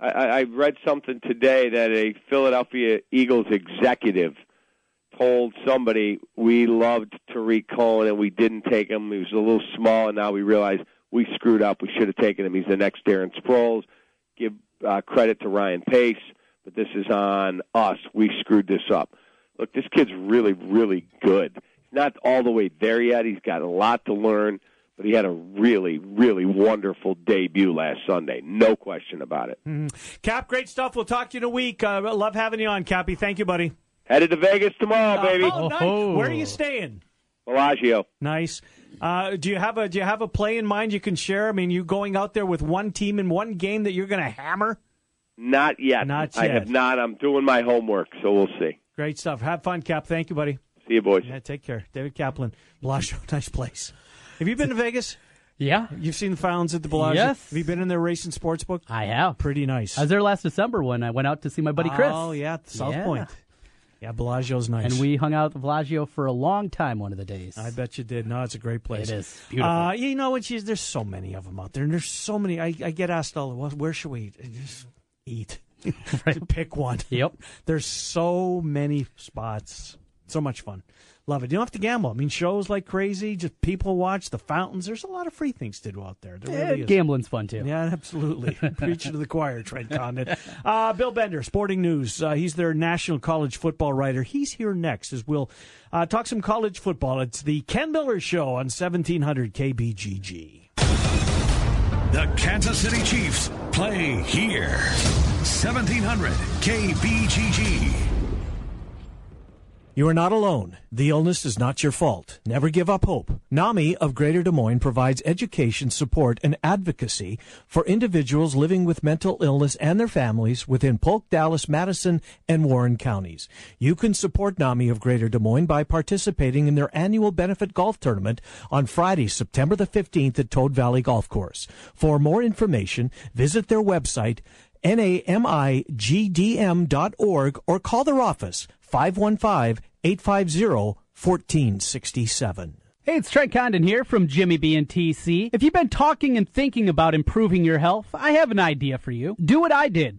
I, I read something today that a Philadelphia Eagles executive told somebody we loved Tarik Cohen and we didn't take him. He was a little small, and now we realize we screwed up. We should have taken him. He's the next Darren Sproles. Give uh, credit to Ryan Pace, but this is on us. We screwed this up. Look, this kid's really, really good. He's not all the way there yet. He's got a lot to learn, but he had a really, really wonderful debut last Sunday. No question about it. Mm-hmm. Cap, great stuff. We'll talk to you in a week. Uh, love having you on, Cappy. Thank you, buddy. Headed to Vegas tomorrow, baby. Oh, nice. Where are you staying? Bellagio. Nice. Uh, do you have a Do you have a play in mind you can share? I mean, you going out there with one team in one game that you're going to hammer? Not yet. Not yet. I have not. I'm doing my homework, so we'll see. Great stuff. Have fun, Cap. Thank you, buddy. See you, boys. Yeah, take care. David Kaplan, Bellagio, [LAUGHS] nice place. Have you been to Vegas? Yeah. You've seen the fountains at the Bellagio? Yes. Have you been in their racing sports book? I have. Pretty nice. I was there last December when I went out to see my buddy Chris. Oh, yeah, at South Yeah. Point. Yeah, Bellagio's nice. And we hung out at the Bellagio for a long time one of the days. I bet you did. No, it's a great place. It is. Beautiful. Uh, you know, and she's, there's so many of them out there, and there's so many. I, I get asked all, well, where should we eat? And Just eat. [LAUGHS] [LAUGHS] Pick one. Yep. [LAUGHS] There's so many spots. So much fun. Love it. You don't have to gamble. I mean, shows like crazy. Just people watch the fountains. There's a lot of free things to do out there. There really gambling's fun too. Yeah, absolutely. Preaching to the choir, Trent Condon. Uh, Bill Bender, Sporting News. Uh, he's their national college football writer. He's here next as we'll uh, talk some college football. It's the Ken Miller Show on 1700 KBGG. The Kansas City Chiefs play here. 1700 KBGG. You are not alone. The illness is not your fault. Never give up hope. NAMI of Greater Des Moines provides education, support, and advocacy for individuals living with mental illness and their families within Polk, Dallas, Madison, and Warren counties. You can support NAMI of Greater Des Moines by participating in their annual benefit golf tournament on Friday, September the 15th at Toad Valley Golf Course. For more information, visit their website, namigdm.org, or call their office, 515-850-1467. Hey, it's Trent Condon here from Jimmy B and TC. If you've been talking and thinking about improving your health, I have an idea for you. Do what I did.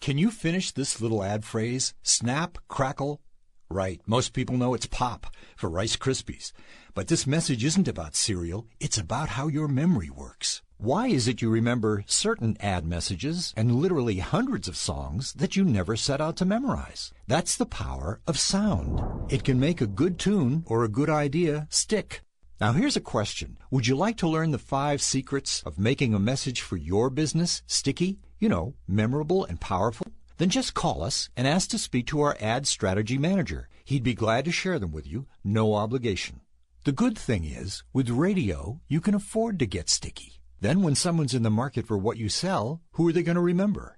Can you finish this little ad phrase? Snap, crackle. Right, most people know it's pop for Rice Krispies. But this message isn't about cereal, it's about how your memory works. Why is it you remember certain ad messages and literally hundreds of songs that you never set out to memorize? That's the power of sound. It can make a good tune or a good idea stick. Now here's a question. Would you like to learn the five secrets of making a message for your business sticky, you know, memorable and powerful? Then just call us and ask to speak to our ad strategy manager. He'd be glad to share them with you, no obligation. The good thing is, with radio, you can afford to get sticky. Then when someone's in the market for what you sell, who are they going to remember?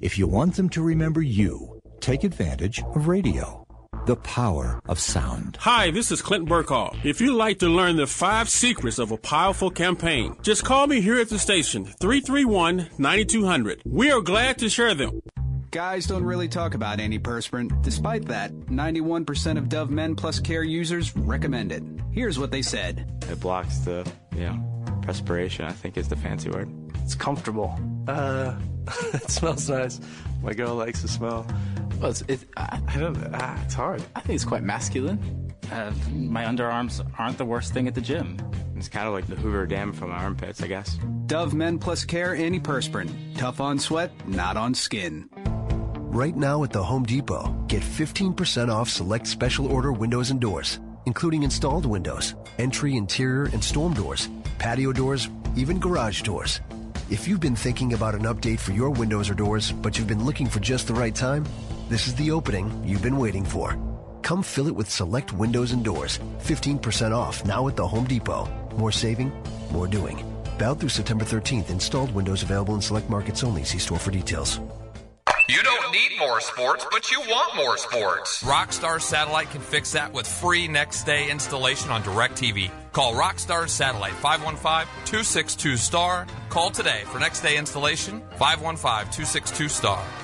If you want them to remember you, take advantage of radio. The power of sound. Hi, this is Clint Burkall. If you'd like to learn the five secrets of a powerful campaign, just call me here at the station, 331 9200. We are glad to share them. Guys don't really talk about antiperspirant. Despite that, 91% of Dove Men Plus Care users recommend it. Here's what they said. It blocks the, you know, perspiration, I think is the fancy word. It's comfortable. Uh, [LAUGHS] it smells nice. My girl likes the smell. Well, it's, it, I, I don't ah, it's hard. I think it's quite masculine. Uh, my underarms aren't the worst thing at the gym. It's kind of like the Hoover Dam from my armpits, I guess. Dove Men Plus Care Antiperspirant. Tough on sweat, not on skin. Right now at the Home Depot, get 15% off select special order windows and doors, including installed windows, entry, interior, and storm doors, patio doors, even garage doors. If you've been thinking about an update for your windows or doors, but you've been looking for just the right time, this is the opening you've been waiting for. Come fill it with select windows and doors. 15% off now at the Home Depot. More saving, more doing. Valid through September 13th. Installed windows available in select markets only. See store for details. You don't need more sports, but you want more sports. Rockstar Satellite can fix that with free next day installation on DirecTV. Call Rockstar Satellite 515-262-STAR. Call today for next day installation 515-262-STAR.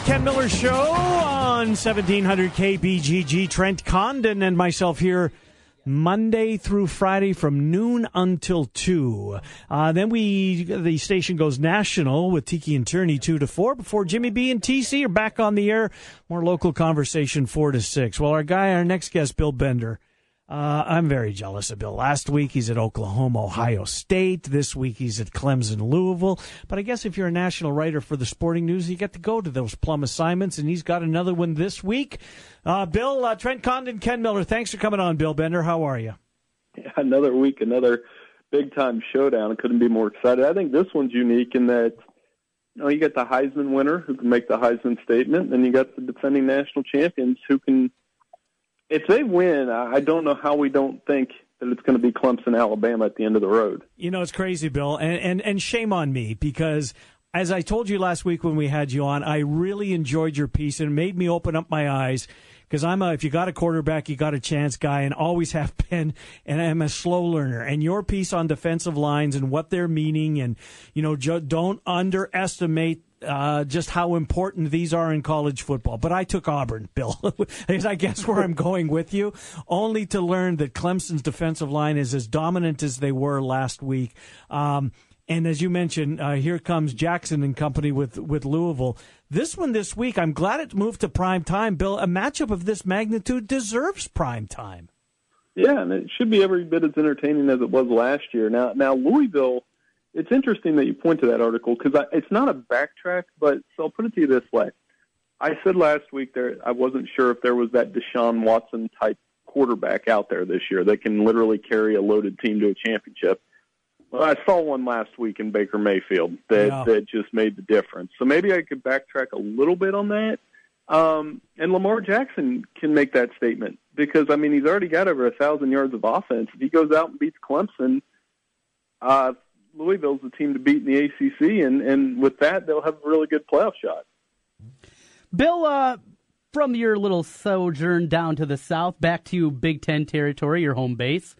the Ken Miller Show on 1700 KBGG. Trent Condon and myself here Monday through Friday from noon until 2. Uh, then we, the station goes national with Tiki and Tierney 2 to 4 before Jimmy B and TC are back on the air. More local conversation 4 to 6. Well, our guy, our next guest, Bill Bender. Uh, I'm very jealous of Bill. Last week he's at Oklahoma, Ohio State. This week he's at Clemson, Louisville. But I guess if you're a national writer for the sporting news, you get to go to those plum assignments, and he's got another one this week. Uh, Bill, uh, Trent Condon, Ken Miller, thanks for coming on, Bill Bender. How are you? [LAUGHS] another week, another big time showdown. I couldn't be more excited. I think this one's unique in that you know you got the Heisman winner who can make the Heisman statement, and you got the defending national champions who can. If they win, I don't know how we don't think that it's going to be Clemson, Alabama at the end of the road. You know, it's crazy, Bill, and, and, and shame on me because as I told you last week when we had you on, I really enjoyed your piece and it made me open up my eyes because I'm a if you got a quarterback, you got a chance guy, and always [LAUGHS] have been, and I'm a slow learner. And your piece on defensive lines and what they're meaning, and you know, don't underestimate uh, just how important these are in college football. But I took Auburn, [LAUGHS] Bill. is I guess where I'm going with you, only to learn that Clemson's defensive line is as dominant as they were last week. Um, and as you mentioned, uh, here comes Jackson and company with, with Louisville. This one this week, I'm glad it moved to prime time. Bill, a matchup of this magnitude deserves prime time. Yeah, and it should be every bit as entertaining as it was last year. Now, now Louisville, it's interesting that you point to that article because it's not a backtrack, but so I'll put it to you this way: I said last week there I wasn't sure if there was that Deshaun Watson type quarterback out there this year that can literally carry a loaded team to a championship. Well, I saw one last week in Baker Mayfield that Yeah. that just made the difference. So maybe I could backtrack a little bit on that. Um, and Lamar Jackson can make that statement because I mean he's already got over a thousand yards of offense. If he goes out and beats Clemson, uh, Louisville's the team to beat in the ACC, and and with that they'll have a really good playoff shot. Bill, uh, from your little sojourn down to the south, back to Big Ten territory, your home base,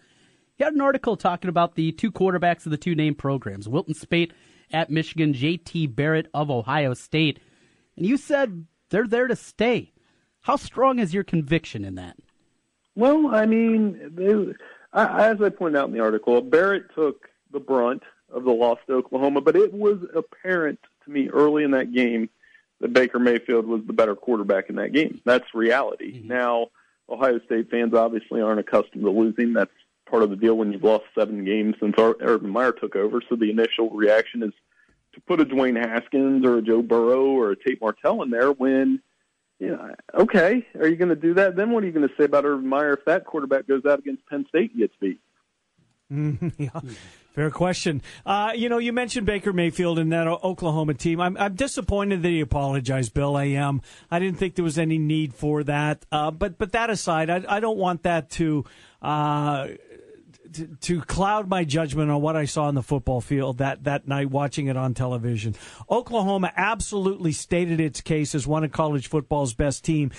you had an article talking about the two quarterbacks of the two named programs, Wilton Speight at Michigan, J.T. Barrett of Ohio State, and you said they're there to stay. How strong is your conviction in that? Well, I mean, they, I- as I pointed out in the article, Barrett took the brunt of the loss to Oklahoma, but it was apparent to me early in that game that Baker Mayfield was the better quarterback in that game. That's reality. Mm-hmm. Now, Ohio State fans obviously aren't accustomed to losing. That's part of the deal when you've lost seven games since Urban Meyer took over. So the initial reaction is to put a Dwayne Haskins or a Joe Burrow or a Tate Martell in there when you know, okay, are you going to do that? Then what are you going to say about Urban Meyer if that quarterback goes out against Penn State and gets beat? Mhm, [LAUGHS] yeah, fair question. Uh, you know, you mentioned Baker Mayfield and that O- Oklahoma team. I'm, I'm disappointed that he apologized, Bill. I am. I didn't think there was any need for that. Uh, but but that aside, I, I don't want that to Uh, to, to cloud my judgment on what I saw on the football field that, that night watching it on television. Oklahoma absolutely stated its case as one of college football's best team.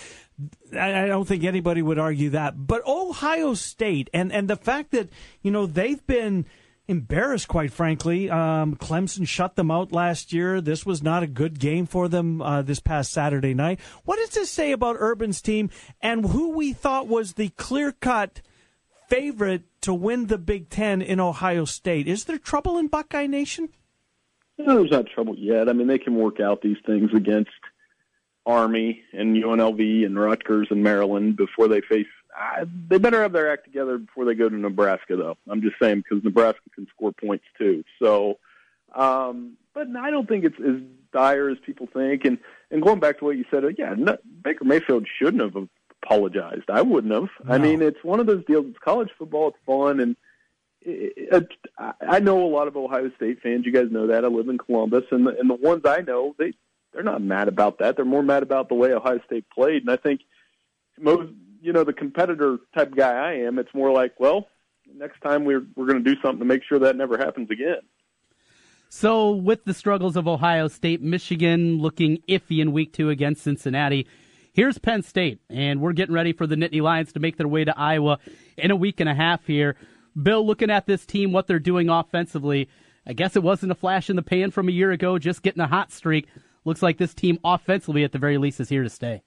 I, don't think anybody would argue that. But Ohio State and, and the fact that, you know, they've been embarrassed, quite frankly. Um, Clemson shut them out last year. This was not a good game for them uh, this past Saturday night. What does this say about Urban's team and who we thought was the clear cut favorite to win the Big Ten in Ohio State? Is there trouble in Buckeye Nation? No, there's not trouble yet. I mean, they can work out these things against Army and UNLV and Rutgers and Maryland before they face. Uh, they better have their act together before they go to Nebraska, though. I'm just saying because Nebraska can score points too. So, um, but I don't think it's as dire as people think. And and going back to what you said, uh, yeah, no, Baker Mayfield shouldn't have apologized. I wouldn't have. No. I mean, it's one of those deals. It's college football. It's fun, and it, it, I know a lot of Ohio State fans. You guys know that. I live in Columbus, and the, and the ones I know, they they're not mad about that. They're more mad about the way Ohio State played. And I think most, you know, the competitor type guy I am, it's more like, well, next time we're we're going to do something to make sure that never happens again. So, with the struggles of Ohio State, Michigan looking iffy in week two against Cincinnati, here's Penn State, and we're getting ready for the Nittany Lions to make their way to Iowa in a week and a half here. Bill, looking at this team, what they're doing offensively, I guess it wasn't a flash in the pan from a year ago, just getting a hot streak looks like this team offensively, at the very least, is here to stay.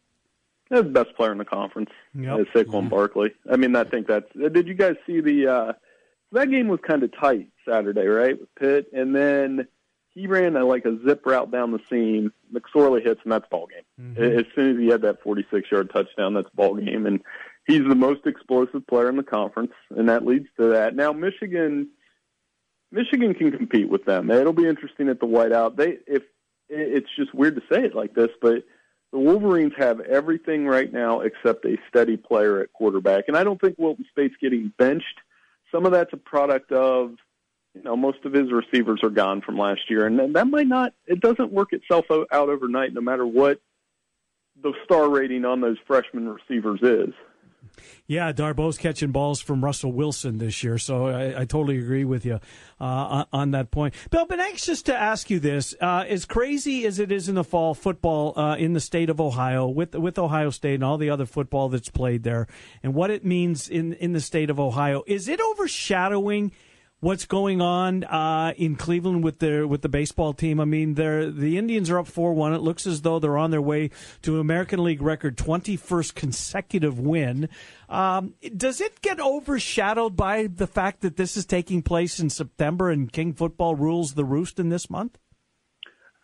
They're the best player in the conference, yep. is Saquon mm-hmm. Barkley. I mean, I think that's. Did you guys see the? uh That game was kind of tight Saturday, right, with Pitt, and then he ran a, like a zip route down the seam. McSorley hits, and that's ball game. Mm-hmm. As soon as he had that 46-yard touchdown, that's ball game, and he's the most explosive player in the conference, and that leads to that. Now, Michigan. Michigan can compete with them. It'll be interesting at the whiteout. They if it's just weird to say it like this, but the Wolverines have everything right now except a steady player at quarterback. And I don't think Wilton Speight's getting benched. Some of that's a product of, you know, most of his receivers are gone from last year. And that might not, it doesn't work itself out overnight no matter what the star rating on those freshman receivers is. Yeah, Darboh's catching balls from Russell Wilson this year, so I, I totally agree with you uh, on, that point. Bill, I've been anxious to ask you this: uh, as crazy as it is in the fall football uh, in the state of Ohio, with with Ohio State and all the other football that's played there, and what it means in in the state of Ohio, is it overshadowing? What's going on uh, in Cleveland with the with the baseball team. I mean, they're, the Indians are up four one. It looks as though they're on their way to American League record twenty first consecutive win. Um, does it get overshadowed by the fact that this is taking place in September and King football rules the roost in this month?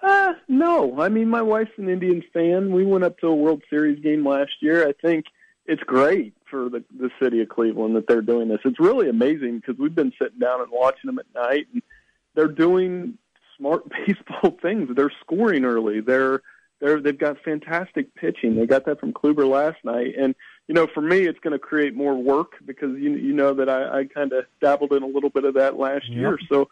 Uh, no. I mean, my wife's an Indians fan. We went up to a World Series game last year. I think it's great for the the city of Cleveland that they're doing this. It's really amazing because we've been sitting down and watching them at night, and they're doing smart [LAUGHS] baseball things. They're scoring early. They're they're they've got fantastic pitching. They got that from Kluber last night, and you know, for me, it's going to create more work because you you know that I, I kind of dabbled in a little bit of that last yep. year. So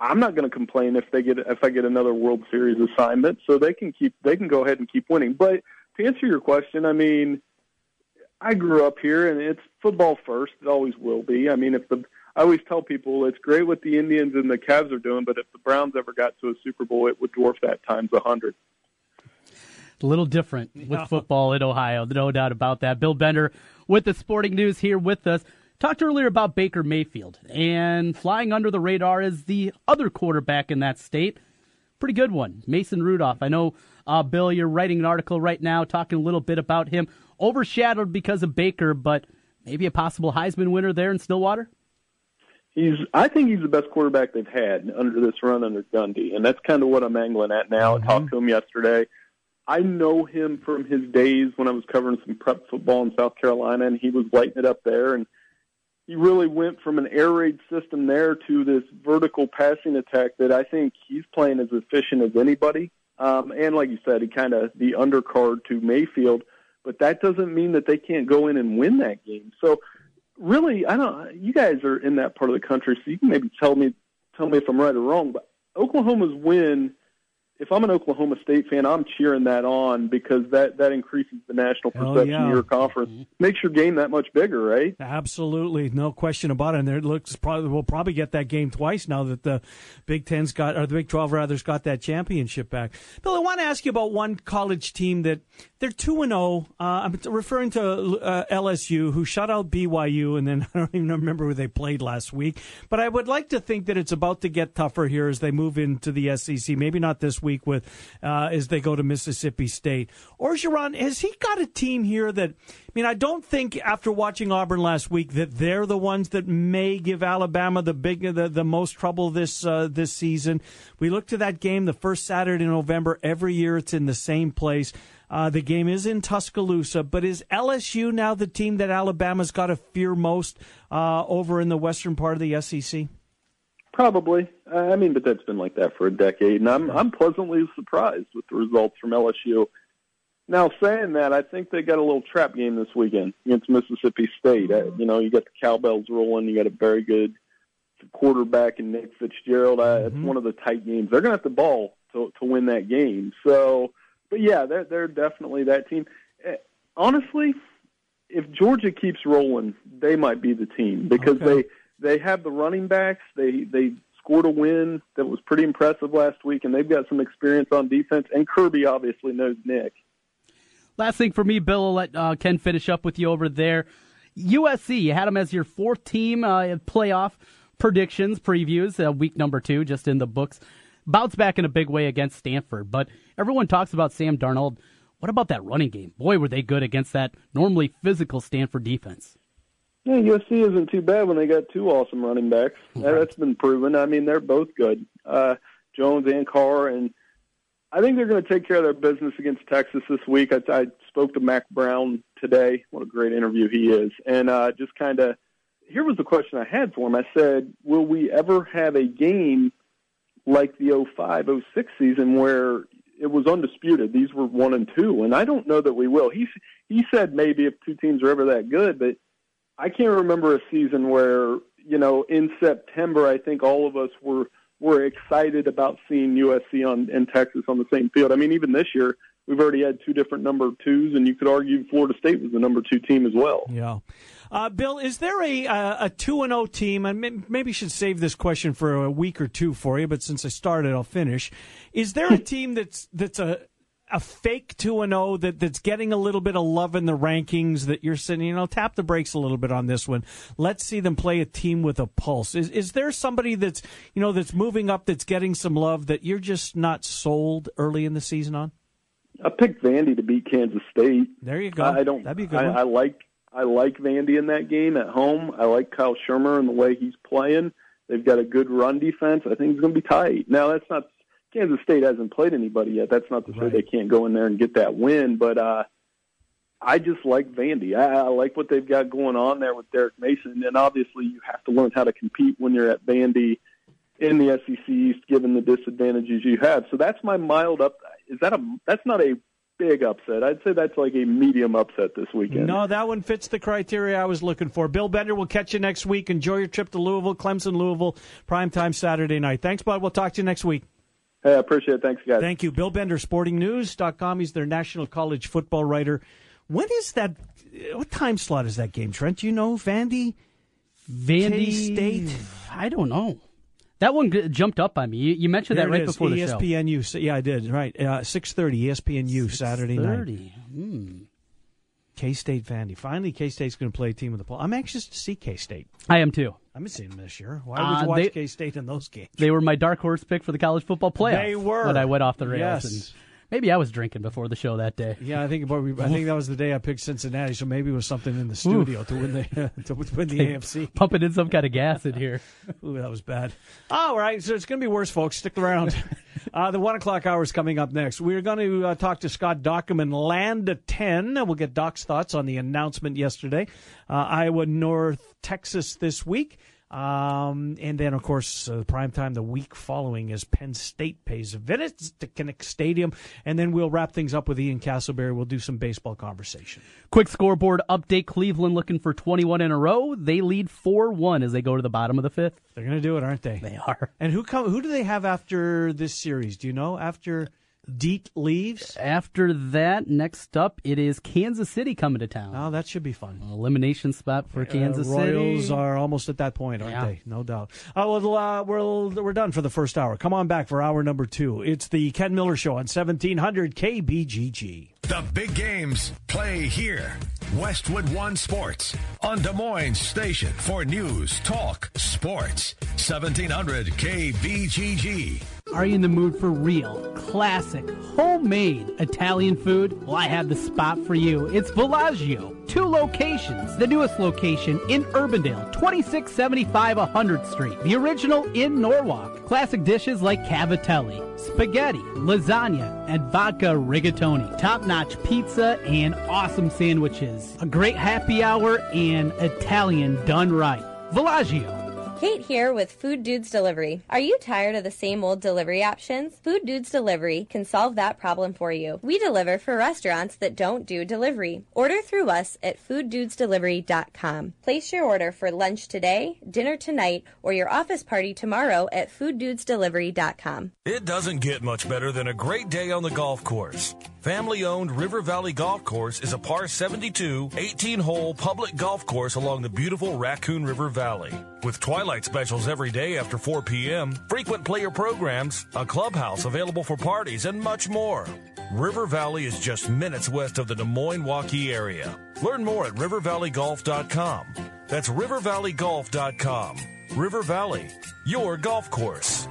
I'm not going to complain if they get if I get another World Series assignment. So they can keep they can go ahead and keep winning. But to answer your question, I mean I grew up here, and it's football first. It always will be. I mean, if the I always tell people it's great what the Indians and the Cavs are doing, but if the Browns ever got to a Super Bowl, it would dwarf that times a hundred. A little different with football in Ohio, no doubt about that. Bill Bender with the sporting news here with us. Talked earlier about Baker Mayfield and flying under the radar is the other quarterback in that state. Pretty good one, Mason Rudolph. I know, uh, Bill, you're writing an article right now talking a little bit about him overshadowed because of Baker, but maybe a possible Heisman winner there in Stillwater? He's I think he's the best quarterback they've had under this run under Gundy, and that's kind of what I'm angling at now. Mm-hmm. I talked to him yesterday. I know him from his days when I was covering some prep football in South Carolina, and he was lighting it up there. And he really went from an air raid system there to this vertical passing attack that I think he's playing as efficient as anybody. Um, and like you said, he kind of the undercard to Mayfield but that doesn't mean that they can't go in and win that game. So really, I don't. You guys are in that part of the country, so you can maybe tell me tell me if I'm right or wrong. But Oklahoma's win if I'm an Oklahoma State fan, I'm cheering that on because that that increases the national Oh, perception yeah. of your conference, makes your game that much bigger, right? Absolutely, no question about it. And there looks probably we'll probably get that game twice now that the Big Ten's got or the Big Twelve rather's got that championship back. Bill, I want to ask you about one college team that they're two and zero. Uh, I'm referring to uh, LSU, who shut out BYU, and then [LAUGHS] I don't even remember who they played last week. But I would like to think that it's about to get tougher here as they move into the SEC. Maybe not this week with uh, as they go to Mississippi State. Orgeron, has he got a team here that? I mean, I don't think after watching Auburn last week that they're the ones that may give Alabama the big the, the most trouble this uh, this season. We look to that game the first Saturday in November every year. It's in the same place. Uh, the game is in Tuscaloosa, but is LSU now the team that Alabama's got to fear most uh, over in the western part of the SEC? Probably. I mean, but that's been like that for a decade, and I'm I'm pleasantly surprised with the results from LSU. Now, saying that, I think they got a little trap game this weekend against Mississippi State. Uh, you know, you got the cowbells rolling. You got a very good quarterback in Nick Fitzgerald. Uh, It's one of the tight games. They're going to have the ball to to win that game. So, but yeah, they're they're definitely that team. Uh, Honestly, if Georgia keeps rolling, they might be the team because Okay. they they have the running backs. They they scored a win that was pretty impressive last week, and they've got some experience on defense. And Kirby obviously knows Nick. Last thing for me, Bill, I'll let uh, Ken finish up with you over there. USC, you had them as your fourth team uh, playoff predictions, previews, uh, week number two, just in the books. Bounce back in a big way against Stanford, but everyone talks about Sam Darnold. What about that running game? Boy, were they good against that normally physical Stanford defense. Yeah, USC isn't too bad when they got two awesome running backs. That- That's been proven. I mean, they're both good, uh, Jones and Carr, and I think they're going to take care of their business against Texas this week. I, I spoke to Mack Brown today. What a great interview he is, and uh, just kind of here was the question I had for him. I said, "Will we ever have a game like the 05-06 season where it was undisputed? These were one and two, and I don't know that we will." He he said maybe if two teams are ever that good, but I can't remember a season where you know in September I think all of us were were excited about seeing USC on and Texas on the same field. I mean, even this year we've already had two different number twos, and you could argue Florida State was the number two team as well. Yeah. Uh, Bill, is there a a two and zero team? And may- maybe should save this question for a week or two for you, but since I started, I'll finish. Is there a [LAUGHS] team that's that's a a fake two and zero that that's getting a little bit of love in the rankings that you're saying, you know, tap the brakes a little bit on this one. Let's see them play a team with a pulse. Is is there somebody that's you know that's moving up that's getting some love that you're just not sold early in the season on? I picked Vandy to beat Kansas State. There you go. I don't. That'd be good I. I like I like Vandy in that game at home. I like Kyle Shurmur and the way he's playing. They've got a good run defense. I think it's going to be tight. Now that's not Kansas State hasn't played anybody yet. That's not to say they can't go in there and get that win, but uh I just like Vandy. I, I like what they've got going on there with Derek Mason, and obviously you have to learn how to compete when you're at Vandy in the SEC East, given the disadvantages you have. So that's my mild up. Is that a? That's not a big upset. I'd say that's like a medium upset this weekend. No, that one fits the criteria I was looking for. Bill Bender, we'll catch you next week. Enjoy your trip to Louisville, Clemson, Louisville, primetime Saturday night. Thanks, bud. We'll talk to you next week. Hey, I appreciate it. Thanks, guys. Thank you. Bill Bender, sportingnews.com. He's their national college football writer. When is that? What time slot is that game, Trent? Do you know, Vandy? Vandy K-State? I don't know. That one g- jumped up on me. You, you mentioned Here that right is, before the show. ESPNU. Yeah, I did. Right. Uh, 6.30, ESPNU, Saturday night. 30. Hmm. K State Vandy. Finally, K State's going to play a team with the ball. I'm anxious to see K State. I am too. I haven't seen them this year. Why would Uh, you watch K State in those games? They were my dark horse pick for the college football playoff. They were. When I went off the rails. Yes. And maybe I was drinking before the show that day. Yeah, I think about, I think that was the day I picked Cincinnati, so maybe it was something in the studio to win the [LAUGHS] to win the [LAUGHS] AFC. Pumping in some kind of gas in here. [LAUGHS] Ooh, that was bad. All right, so it's going to be worse, folks. Stick around. uh, the one o'clock hour is coming up next. We're going to uh, talk to Scott Dochterman, Land of 10. We'll get Doc's thoughts on the announcement yesterday. Uh, Iowa North Texas this week. Um, and then, of course, uh, prime time the week following is Penn State pays a visit to Kinnick Stadium. And then we'll wrap things up with Ian Castleberry. We'll do some baseball conversation. Quick scoreboard update Cleveland looking for 21 in a row. They lead 4 1 as they go to the bottom of the fifth. They're going to do it, aren't they? They are. And who come? Who do they have after this series? Do you know? After Deet leaves. After that, next up, it is Kansas City coming to town. Oh, that should be fun. Elimination spot for Kansas uh, Royals City. are almost at that point, aren't Yeah. they? No doubt. Uh, well, uh, we're we're done for the first hour. Come on back for hour number two. It's the Ken Miller Show on seventeen hundred KBGG. The big games play here. Westwood One Sports on Des Moines Station for news, talk, sports. 1700 KBGG. Are you in the mood for real, classic, homemade Italian food? Well, I have the spot for you. It's Villaggio. Two locations. The newest location in Urbandale, 2675 100th Street. The original in Norwalk. Classic dishes like cavatelli, spaghetti, lasagna, and vodka rigatoni. Top-notch pizza and awesome sandwiches. A great happy hour and Italian done right. Villaggio. Kate here with Food Dudes Delivery. Are you tired of the same old delivery options? Food Dudes Delivery can solve that problem for you. We deliver for restaurants that don't do delivery. Order through us at fooddudesdelivery.com. Place your order for lunch today, dinner tonight, or your office party tomorrow at fooddudesdelivery.com. It doesn't get much better than a great day on the golf course. Family owned River Valley Golf Course is a par 72, 18 hole public golf course along the beautiful Raccoon River Valley. With twilight specials every day after 4 p.m., frequent player programs, a clubhouse available for parties, and much more. River Valley is just minutes west of the Des Moines Waukee area. Learn more at rivervalleygolf.com. That's rivervalleygolf.com. River Valley, your golf course.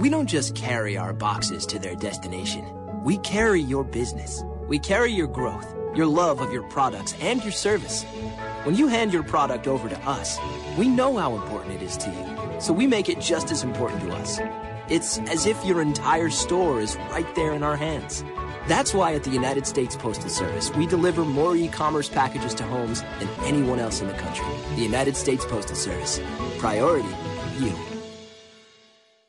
We don't just carry our boxes to their destination. We carry your business. We carry your growth, your love of your products, and your service. When you hand your product over to us, we know how important it is to you, so we make it just as important to us. It's as if your entire store is right there in our hands. That's why at the United States Postal Service, we deliver more e commerce packages to homes than anyone else in the country. The United States Postal Service. Priority, you.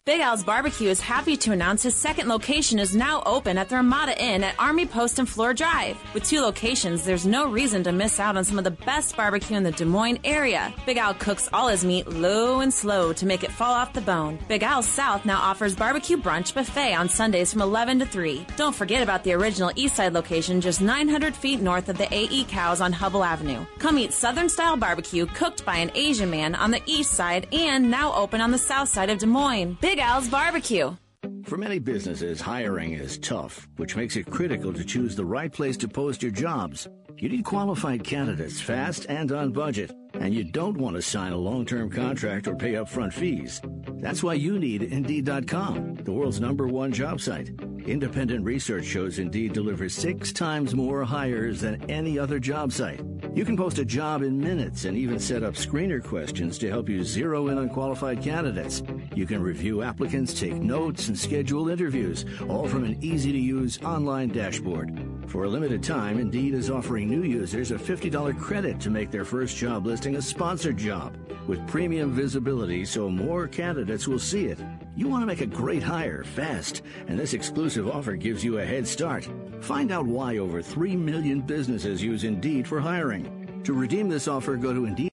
Big Al's Barbecue is happy to announce his second location is now open at the Ramada Inn at Army Post and Fleur Drive. With two locations, there's no reason to miss out on some of the best barbecue in the Des Moines area. Big Al cooks all his meat low and slow to make it fall off the bone. Big Al's South now offers barbecue brunch buffet on Sundays from 11 to 3. Don't forget about the original Eastside location just 900 feet north of the AE Cows on Hubbell Avenue. Come eat Southern style barbecue cooked by an Asian man on the east side and now open on the south side of Des Moines. Al's Barbecue. For many businesses, hiring is tough, which makes it critical to choose the right place to post your jobs. You need qualified candidates fast and on budget, and you don't want to sign a long term contract or pay upfront fees. That's why you need Indeed.com, the world's number one job site. Independent research shows Indeed delivers six times more hires than any other job site. You can post a job in minutes and even set up screener questions to help you zero in on qualified candidates. You can review applicants, take notes, and schedule interviews, all from an easy to use online dashboard. For a limited time, Indeed is offering new users a $50 credit to make their first job listing a sponsored job with premium visibility so more candidates will see it. You want to make a great hire fast, and this exclusive offer gives you a head start. Find out why over 3 million businesses use Indeed for hiring. To redeem this offer, go to Indeed.